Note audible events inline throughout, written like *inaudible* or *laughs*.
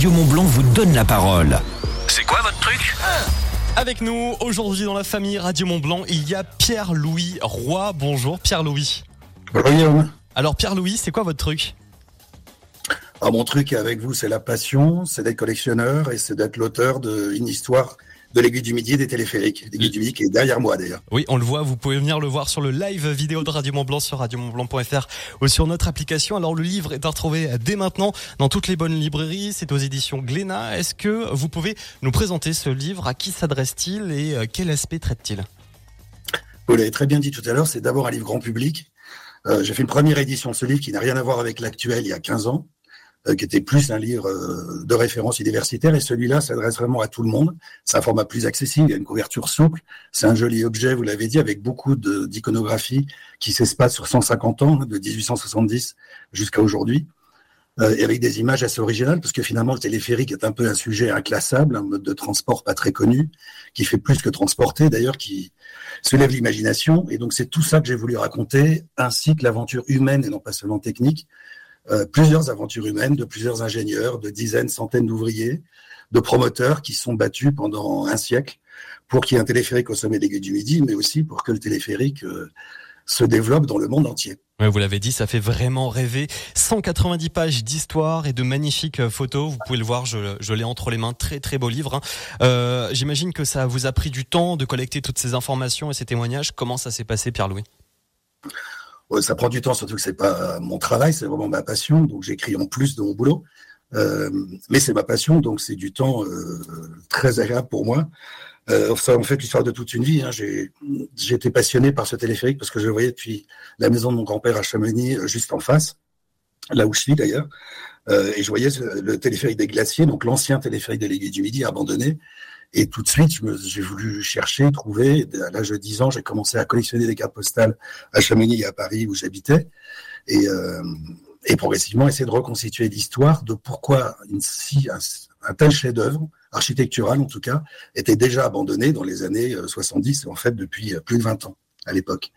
Radio Mont Blanc vous donne la parole. C'est quoi votre truc Avec nous aujourd'hui dans la famille Radio Mont Blanc, il y a Pierre-Louis Roy. Bonjour Pierre-Louis. Bonjour Guillaume. Alors Pierre-Louis, c'est quoi votre truc Ah, mon truc avec vous, c'est la passion, c'est d'être collectionneur et c'est d'être l'auteur d'une histoire de l'aiguille du midi et des téléphériques. L'aiguille du midi qui est derrière moi d'ailleurs. Oui, on le voit, vous pouvez venir le voir sur le live vidéo de Radio Mont Blanc sur radiomontblanc.fr ou sur notre application. Alors le livre est à retrouver dès maintenant dans toutes les bonnes librairies, c'est aux éditions Glénat. Est-ce que vous pouvez nous présenter ce livre? À qui s'adresse-t-il? Et euh, quel aspect traite-t-il? Vous l'avez très bien dit tout à l'heure, c'est d'abord un livre grand public. Euh, J'ai fait une première édition de ce livre qui n'a rien à voir avec l'actuel il y a 15 ans. Euh, qui était plus un livre euh, de référence universitaire, et celui-là s'adresse vraiment à tout le monde. C'est un format plus accessible, il y a une couverture souple, c'est un joli objet, vous l'avez dit, avec beaucoup d'iconographie qui s'espace sur 150 ans, de 1870 jusqu'à aujourd'hui, euh, et avec des images assez originales, parce que finalement le téléphérique est un peu un sujet inclassable, un mode de transport pas très connu, qui fait plus que transporter, d'ailleurs, qui soulève l'imagination, et donc c'est tout ça que j'ai voulu raconter, ainsi que l'aventure humaine et non pas seulement technique, euh, plusieurs aventures humaines de plusieurs ingénieurs, de dizaines, centaines d'ouvriers, de promoteurs qui sont battus pendant un siècle pour qu'il y ait un téléphérique au sommet des Gueux du Midi, mais aussi pour que le téléphérique euh, se développe dans le monde entier. vous l'avez dit, ça fait vraiment rêver. 190 pages d'histoire et de magnifiques euh, photos. Vous pouvez le voir, je, l'ai entre les mains. Très très beau livre. Hein. J'imagine que ça vous a pris du temps de collecter toutes ces informations et ces témoignages. Comment ça s'est passé, Pierre-Louis? Ça prend du temps, surtout que c'est pas mon travail, c'est vraiment ma passion. Donc j'écris en plus de mon boulot, euh, mais c'est ma passion, donc c'est du temps euh, très agréable pour moi. Euh, en fait l'histoire de toute une vie. Hein. J'ai été passionné par ce téléphérique parce que je le voyais depuis la maison de mon grand-père à Chamonix, euh, juste en face, là où je suis d'ailleurs. Et je voyais le téléphérique des glaciers, donc l'ancien téléphérique de l'Aiguille du Midi abandonné. Et tout de suite, j'ai voulu chercher, trouver. À l'âge de 10 ans, j'ai commencé à collectionner des cartes postales à Chamonix et à Paris où j'habitais. Et, euh, et progressivement, essayer de reconstituer l'histoire de pourquoi une, un, tel chef-d'œuvre, architectural en tout cas, était déjà abandonné dans les années 70, euh, en fait depuis euh, plus de 20 ans à l'époque.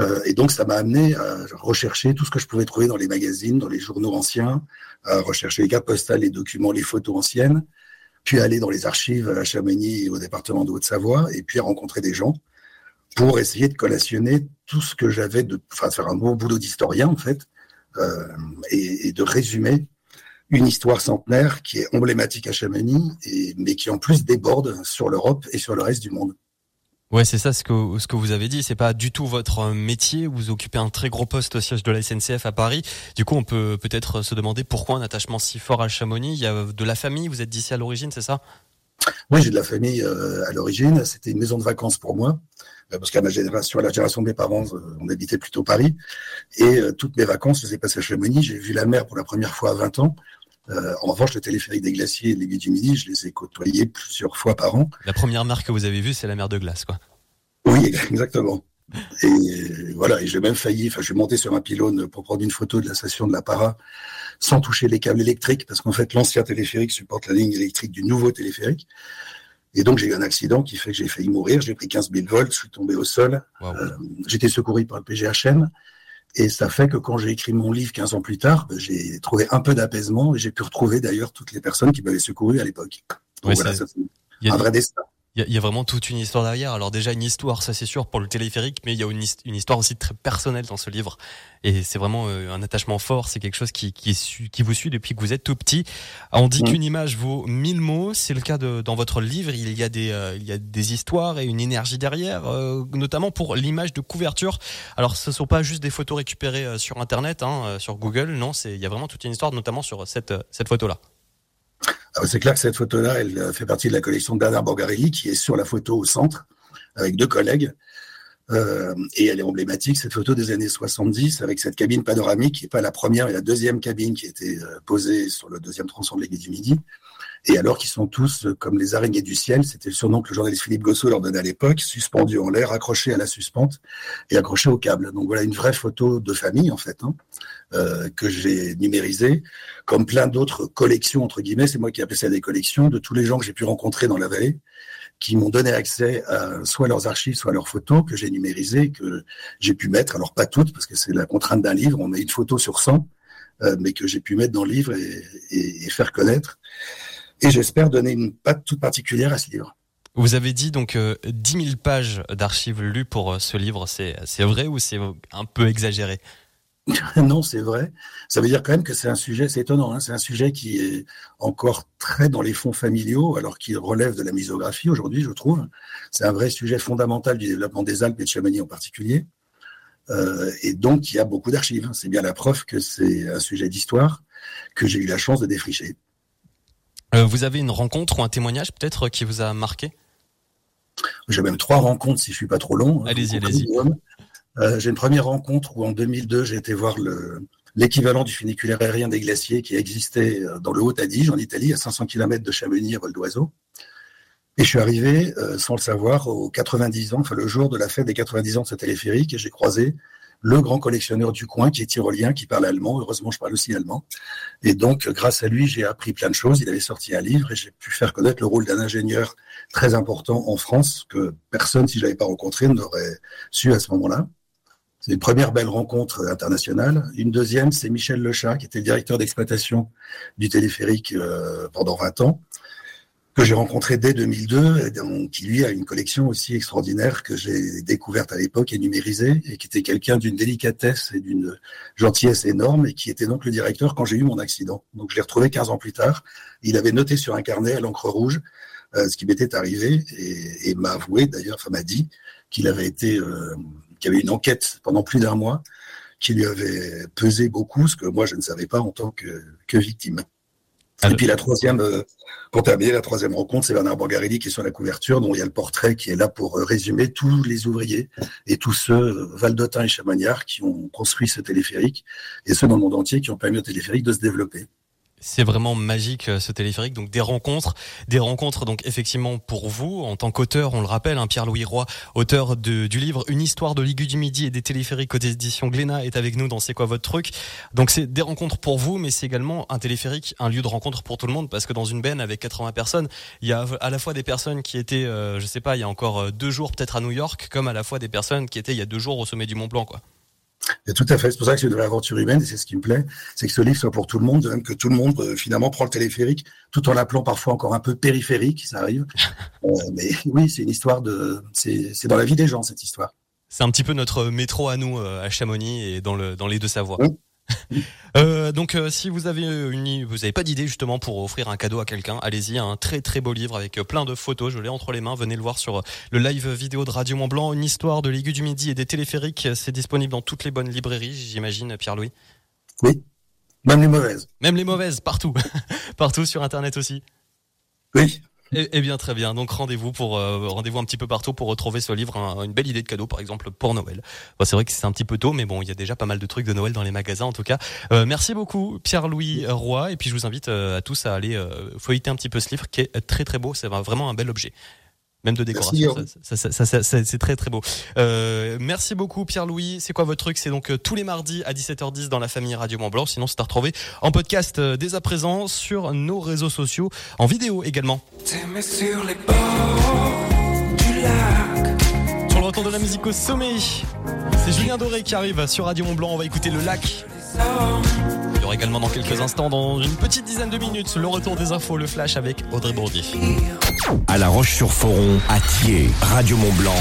Euh, et donc, ça m'a amené à rechercher tout ce que je pouvais trouver dans les magazines, dans les journaux anciens, à rechercher les cartes postales, les documents, les photos anciennes, puis aller dans les archives à Chamonix et au département de Haute-Savoie, et puis rencontrer des gens pour essayer de collationner tout ce que j'avais, de, enfin faire un beau boulot d'historien en fait, euh, et, de résumer une histoire centenaire qui est emblématique à Chamonix, et, mais qui en plus déborde sur l'Europe et sur le reste du monde. Ouais, c'est ça ce que ce que vous avez dit. C'est pas du tout votre métier. Vous occupez un très gros poste au siège de la SNCF à Paris. Du coup, on peut peut-être se demander pourquoi un attachement si fort à Chamonix. Il y a de la famille. Vous êtes d'ici à l'origine, c'est ça? Oui, j'ai de la famille euh, à l'origine. C'était une maison de vacances pour moi euh, parce qu'à ma génération, à la génération de mes parents, euh, on habitait plutôt Paris. Et toutes mes vacances, je les ai passées à Chamonix. J'ai vu la mer pour la première fois à 20 ans. Euh, en revanche, le téléphérique des glaciers et les du Midi, je les ai côtoyés plusieurs fois par an. La première mer que vous avez vue, c'est la mer de glace, quoi. Oui, exactement. Et voilà, et j'ai même failli, enfin, je suis monté sur un pylône pour prendre une photo de la station de la Para sans toucher les câbles électriques, parce qu'en fait, l'ancien téléphérique supporte la ligne électrique du nouveau téléphérique. Et donc, j'ai eu un accident qui fait que j'ai failli mourir. J'ai pris 15 000 volts, je suis tombé au sol. Euh, j'ai été secouru par le PGHM. Et ça fait que quand j'ai écrit mon livre 15 ans plus tard, ben, j'ai trouvé un peu d'apaisement et j'ai pu retrouver d'ailleurs toutes les personnes qui m'avaient secouru à l'époque. Donc voilà, ça, c'est un vrai destin. Il y, a vraiment toute une histoire derrière. Alors déjà une histoire, ça c'est sûr pour le téléphérique, mais il y a une, une, histoire aussi très personnelle dans ce livre. Et c'est vraiment euh, un attachement fort. C'est quelque chose qui, qui, qui, vous suit depuis que vous êtes tout petit. On dit mmh. qu'une image vaut mille mots. C'est le cas de, dans votre livre. Il y a des, euh, il y a des histoires et une énergie derrière, euh, notamment pour l'image de couverture. Alors ce ne sont pas juste des photos récupérées sur Internet, hein, sur Google. Non, il y a vraiment toute une histoire, notamment sur cette, cette photo-là. Ah, c'est clair que cette photo-là, elle euh, fait partie de la collection de Bernard Borgarelli, qui est sur la photo au centre, avec deux collègues. Euh, et elle est emblématique, cette photo des années 70, avec cette cabine panoramique, qui n'est pas la première, mais la deuxième cabine qui était euh, posée sur le deuxième tronçon de l'église du Midi. Et alors qu'ils sont tous euh, comme les araignées du ciel, c'était le surnom que le journaliste Philippe Gossot leur donnait à l'époque, suspendus en l'air, accrochés à la suspente et accrochés au câble. Donc voilà une vraie photo de famille en fait, hein, que j'ai numérisée, comme plein d'autres collections entre guillemets. C'est moi qui appelle ça des collections de tous les gens que j'ai pu rencontrer dans la vallée, qui m'ont donné accès à soit leurs archives, soit leurs photos que j'ai numérisées, que j'ai pu mettre. Alors pas toutes parce que c'est la contrainte d'un livre. On met une photo sur 100 mais que j'ai pu mettre dans le livre et, et faire connaître. Et j'espère donner une patte toute particulière à ce livre. Vous avez dit donc euh, 10 000 pages d'archives lues pour euh, ce livre. C'est vrai ou c'est un peu exagéré? *laughs* non, c'est vrai. Ça veut dire quand même que c'est un sujet, c'est étonnant, hein, c'est un sujet qui est encore très dans les fonds familiaux, alors qu'il relève de la misographie aujourd'hui, je trouve. C'est un vrai sujet fondamental du développement des Alpes et de Chamonix en particulier. Euh, et donc, il y a beaucoup d'archives. Hein. C'est bien la preuve que c'est un sujet d'histoire que j'ai eu la chance de défricher. Euh, vous avez une rencontre ou un témoignage peut-être qui vous a marqué? J'ai même trois rencontres si je suis pas trop long. Hein, allez-y, allez-y. Euh, j'ai une première rencontre où en 2002 j'ai été voir le, l'équivalent du funiculaire aérien des glaciers qui existait euh, dans le Haut-Adige en Italie, à 500 km de Chamonix à vol d'oiseau. Et je suis arrivé, sans le savoir, aux 90 ans, enfin le jour de la fête des 90 ans de ce téléphérique, et j'ai croisé le grand collectionneur du coin qui est tyrolien, qui parle allemand. Heureusement, je parle aussi allemand. Et donc, grâce à lui, j'ai appris plein de choses. Il avait sorti un livre et j'ai pu faire connaître le rôle d'un ingénieur très important en France que personne, si je l'avais pas rencontré, n'aurait su à ce moment-là. C'est une première belle rencontre internationale. Une deuxième, c'est Michel Lechat, qui était le directeur d'exploitation du téléphérique euh, pendant 20 ans que j'ai rencontré dès 2002, et qui lui a une collection aussi extraordinaire que j'ai découverte à l'époque et numérisée, et qui était quelqu'un d'une délicatesse et d'une gentillesse énorme, et qui était donc le directeur quand j'ai eu mon accident. Donc je l'ai retrouvé 15 ans plus tard. Il avait noté sur un carnet à l'encre rouge euh, ce qui m'était arrivé, et, m'a avoué d'ailleurs, enfin m'a dit qu'il avait été, euh, qu'il y avait une enquête pendant plus d'un mois qui lui avait pesé beaucoup, ce que moi je ne savais pas en tant que, que victime. Et puis la troisième, euh, pour terminer, la troisième rencontre, c'est Bernard Borgarelli qui est sur la couverture, dont il y a le portrait qui est là pour euh, résumer tous les ouvriers et tous ceux, euh, Valdotin et Chamagnard, qui ont construit ce téléphérique, et ceux dans le monde entier qui ont permis au téléphérique de se développer. C'est vraiment magique euh, ce téléphérique. Donc des rencontres, des rencontres donc effectivement pour vous en tant qu'auteur, on le rappelle, hein, Pierre-Louis Roy, auteur du livre Une histoire de l'Igu du Midi et des téléphériques aux éditions Glénat est avec nous dans C'est quoi votre truc. Donc c'est des rencontres pour vous, mais c'est également un téléphérique, un lieu de rencontre pour tout le monde parce que dans une benne avec 80 personnes, il y a à la fois des personnes qui étaient, euh, je sais pas, il y a encore euh, deux jours peut-être à New York, comme à la fois des personnes qui étaient il y a deux jours au sommet du Mont Blanc, quoi. Et tout à fait. C'est pour ça que c'est de l'aventure humaine et c'est ce qui me plaît. C'est que ce livre soit pour tout le monde, même que tout le monde euh, finalement prend le téléphérique, tout en l'appelant parfois encore un peu périphérique, ça arrive. *laughs* Euh, mais oui, c'est une histoire de, c'est dans la vie des gens cette histoire. C'est un petit peu notre métro à nous euh, à Chamonix et dans le dans les deux savoirs. *laughs* Euh, donc euh, si vous avez une, vous avez pas d'idée justement pour offrir un cadeau à quelqu'un, allez-y, un très très beau livre avec euh, plein de photos, je l'ai entre les mains, venez le voir sur le live vidéo de Radio Mont Blanc, une histoire de l'aigu du midi et des téléphériques, c'est disponible dans toutes les bonnes librairies, j'imagine Pierre-Louis. Oui. Même les mauvaises. Même les mauvaises, partout. *laughs* partout sur internet aussi. Oui. Eh, eh, bien, très bien. Donc rendez-vous pour euh, rendez-vous un petit peu partout pour retrouver ce livre, une belle idée de cadeau, par exemple pour Noël. c'est vrai que c'est un petit peu tôt, mais bon, il y a déjà pas mal de trucs de Noël dans les magasins, en tout cas. Euh, merci beaucoup, Pierre-Louis Roy, et puis je vous invite euh, à tous à aller feuilleter un petit peu ce livre qui est très très beau. C'est vraiment un bel objet même de décoration. c'est très très beau. Euh, merci beaucoup Pierre-Louis. C'est quoi votre truc? C'est donc euh, tous les mardis à 17h10 dans la famille Radio Mont Blanc. Sinon, c'est à retrouver en podcast euh, dès à présent sur nos réseaux sociaux, en vidéo également. Sur, le retour de la musique au sommet, c'est Julien Doré qui arrive sur Radio Mont Blanc. On va écouter le lac. Aura également dans quelques instants, dans une petite dizaine de minutes, le retour des infos, le flash avec Audrey Bourdier. À La Roche-sur-Foron, à Thiers, Radio Mont-Blanc.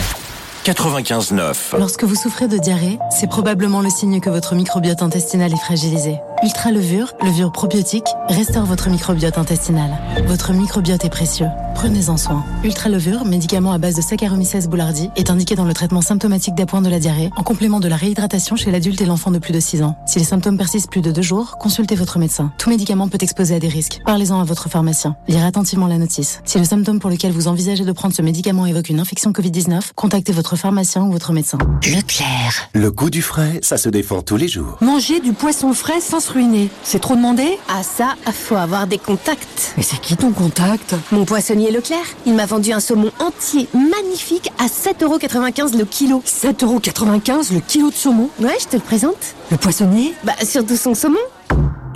95.9. Lorsque vous souffrez de diarrhée, c'est probablement le signe que votre microbiote intestinal est fragilisé. Ultra levure, levure probiotique, restaure votre microbiote intestinal. Votre microbiote est précieux. Prenez-en soin. Ultra levure, médicament à base de Saccharomyces boulardii, est indiqué dans le traitement symptomatique d'appoint de la diarrhée, en complément de la réhydratation chez l'adulte et l'enfant de plus de 6 ans. Si les symptômes persistent plus de 2 jours, consultez votre médecin. Tout médicament peut exposer à des risques. Parlez-en à votre pharmacien. Lire attentivement la notice. Si le symptôme pour lequel vous envisagez de prendre ce médicament évoque une infection Covid-19, contactez votre pharmacien ou votre médecin. Leclerc. Le goût du frais, ça se défend tous les jours. Manger du poisson frais sans ruiner. C'est trop demandé Ah ça, faut avoir des contacts. Mais c'est qui ton contact? Mon poissonnier Leclerc. Il m'a vendu un saumon entier magnifique à 7,95€ le kilo. 7,95€ le kilo de saumon? Ouais, je te le présente. Le poissonnier? Bah surtout son saumon.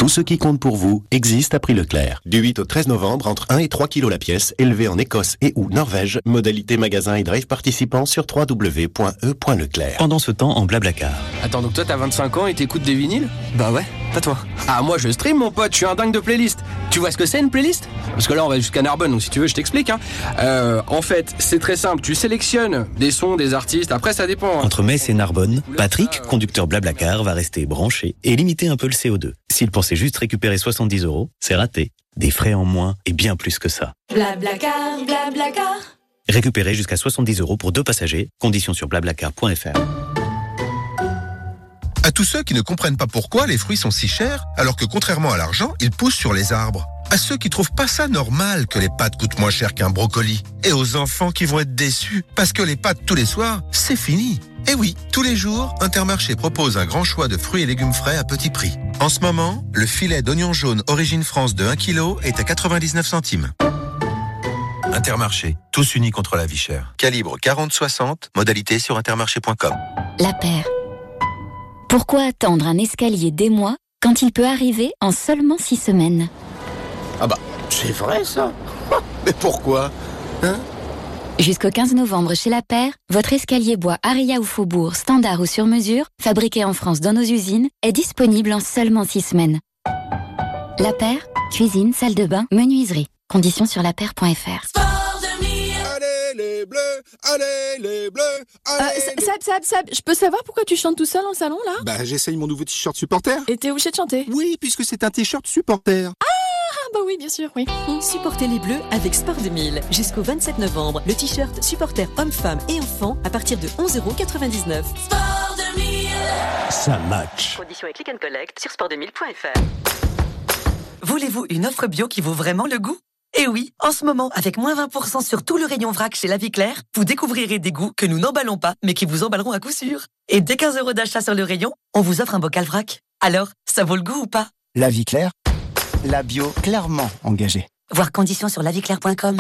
Tout ce qui compte pour vous existe à prix Leclerc. Du 8 au 13 novembre, entre 1 et 3 kilos la pièce, élevée en Écosse et ou Norvège. Modalité magasin et drive participant sur www.e.leclerc. Pendant ce temps, en Blablacar. Attends, donc toi t'as 25 ans et t'écoutes des vinyles? Bah ouais, pas toi. Ah, moi je stream mon pote, je suis un dingue de playlist. Tu vois ce que c'est une playlist? Parce que là on va jusqu'à Narbonne, donc si tu veux je t'explique. Hein. Euh, en fait, c'est très simple, tu sélectionnes des sons, des artistes, après ça dépend. Hein. Entre Metz et Narbonne, Patrick, conducteur Blablacar, va rester branché et limiter un peu le CO2. S'il pensait juste récupérer 70 euros, c'est raté. Des frais en moins et bien plus que ça. Blablacar, Blablacar. Récupérez jusqu'à 70 euros pour deux passagers. Conditions sur blablacar.fr. À tous ceux qui ne comprennent pas pourquoi les fruits sont si chers, alors que contrairement à l'argent, ils poussent sur les arbres. À ceux qui trouvent pas ça normal que les pâtes coûtent moins cher qu'un brocoli. Et aux enfants qui vont être déçus parce que les pâtes tous les soirs, c'est fini. Et oui, tous les jours, Intermarché propose un grand choix de fruits et légumes frais à petit prix. En ce moment, le filet d'oignon jaune Origine France de 1 kg est à 99 centimes. Intermarché, tous unis contre la vie chère. Calibre 40-60, modalité sur intermarché.com. La paire. Pourquoi attendre un escalier des mois quand il peut arriver en seulement six semaines? Ah bah, c'est vrai ça *laughs* Mais pourquoi Hein? Jusqu'au 15 novembre chez La Paire, votre escalier bois Aria ou Faubourg, standard ou sur mesure, fabriqué en France dans nos usines, est disponible en seulement six semaines. La Paire, cuisine, salle de bain, menuiserie. Conditions sur lapaire.fr. Allez les bleus, allez les bleus, allez euh, Sab, Sab, Sab, je peux savoir pourquoi tu chantes tout seul en salon là? Bah j'essaye mon nouveau t-shirt supporter. Et t'es obligé de chanter Oui, puisque c'est un t-shirt supporter. Ah bah oui, bien sûr, oui. Supportez les Bleus avec Sport 2000. Jusqu'au 27 novembre, le t-shirt supporter hommes-femmes et enfants à partir de 11,99€. Sport 2000 Ça match. Conditions et click and collect sur sport2000.fr. Voulez-vous une offre bio qui vaut vraiment le goût? Eh oui, en ce moment, avec moins 20% sur tout le rayon vrac chez La Vie Claire, vous découvrirez des goûts que nous n'emballons pas, mais qui vous emballeront à coup sûr. Et dès 15 euros d'achat sur le rayon, on vous offre un bocal vrac. Alors, ça vaut le goût ou pas? La Vie Claire, la bio clairement engagée. Voir conditions sur laviclaire.com.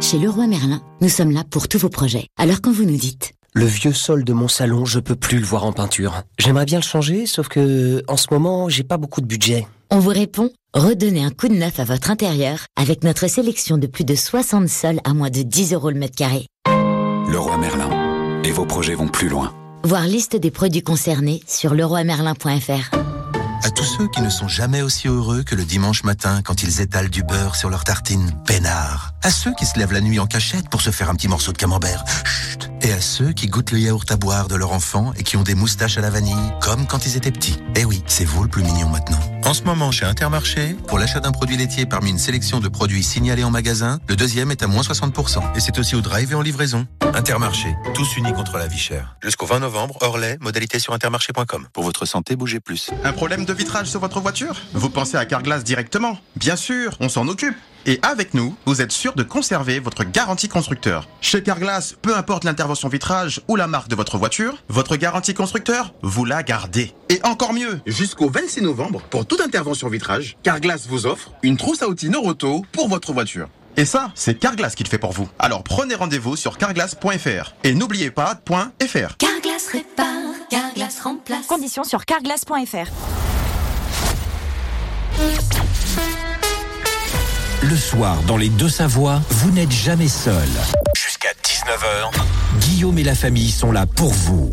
Chez Leroy Merlin, nous sommes là pour tous vos projets. Alors quand vous nous dites le vieux sol de mon salon, je peux plus le voir en peinture. J'aimerais bien le changer, sauf que en ce moment, j'ai pas beaucoup de budget. On vous répond Redonnez un coup de neuf à votre intérieur avec notre sélection de plus de 60 sols à moins de 10 euros le mètre carré. Leroy Merlin. Et vos projets vont plus loin. Voir liste des produits concernés sur leroymerlin.fr. À tous ceux qui ne sont jamais aussi heureux que le dimanche matin quand ils étalent du beurre sur leur tartine peinard. À ceux qui se lèvent la nuit en cachette pour se faire un petit morceau de camembert. Chut. Et à ceux qui goûtent le yaourt à boire de leur enfant et qui ont des moustaches à la vanille, comme quand ils étaient petits. Eh oui, c'est vous le plus mignon maintenant. En ce moment, chez Intermarché, pour l'achat d'un produit laitier parmi une sélection de produits signalés en magasin, le deuxième est à moins 60%. Et c'est aussi au drive et en livraison. Intermarché, tous unis contre la vie chère. Jusqu'au 20 novembre, hors lait, modalité sur intermarché.com. Pour votre santé, bougez plus. Un problème de vitrage sur votre voiture? Vous pensez à Carglass directement? Bien sûr, on s'en occupe. Et avec nous, vous êtes sûr de conserver votre garantie constructeur. Chez Carglass, peu importe l'intervention vitrage ou la marque de votre voiture, votre garantie constructeur, vous la gardez. Et encore mieux, jusqu'au 26 novembre, pour toute intervention vitrage, Carglass vous offre une trousse à outils Noroto pour votre voiture. Et ça, c'est Carglass qui le fait pour vous. Alors prenez rendez-vous sur carglass.fr. Et n'oubliez pas, .fr. Carglass répare, Carglass remplace. Conditions sur carglass.fr. Le soir, dans les deux Savoies, vous n'êtes jamais seul. Jusqu'à 19h, Guillaume et la famille sont là pour vous.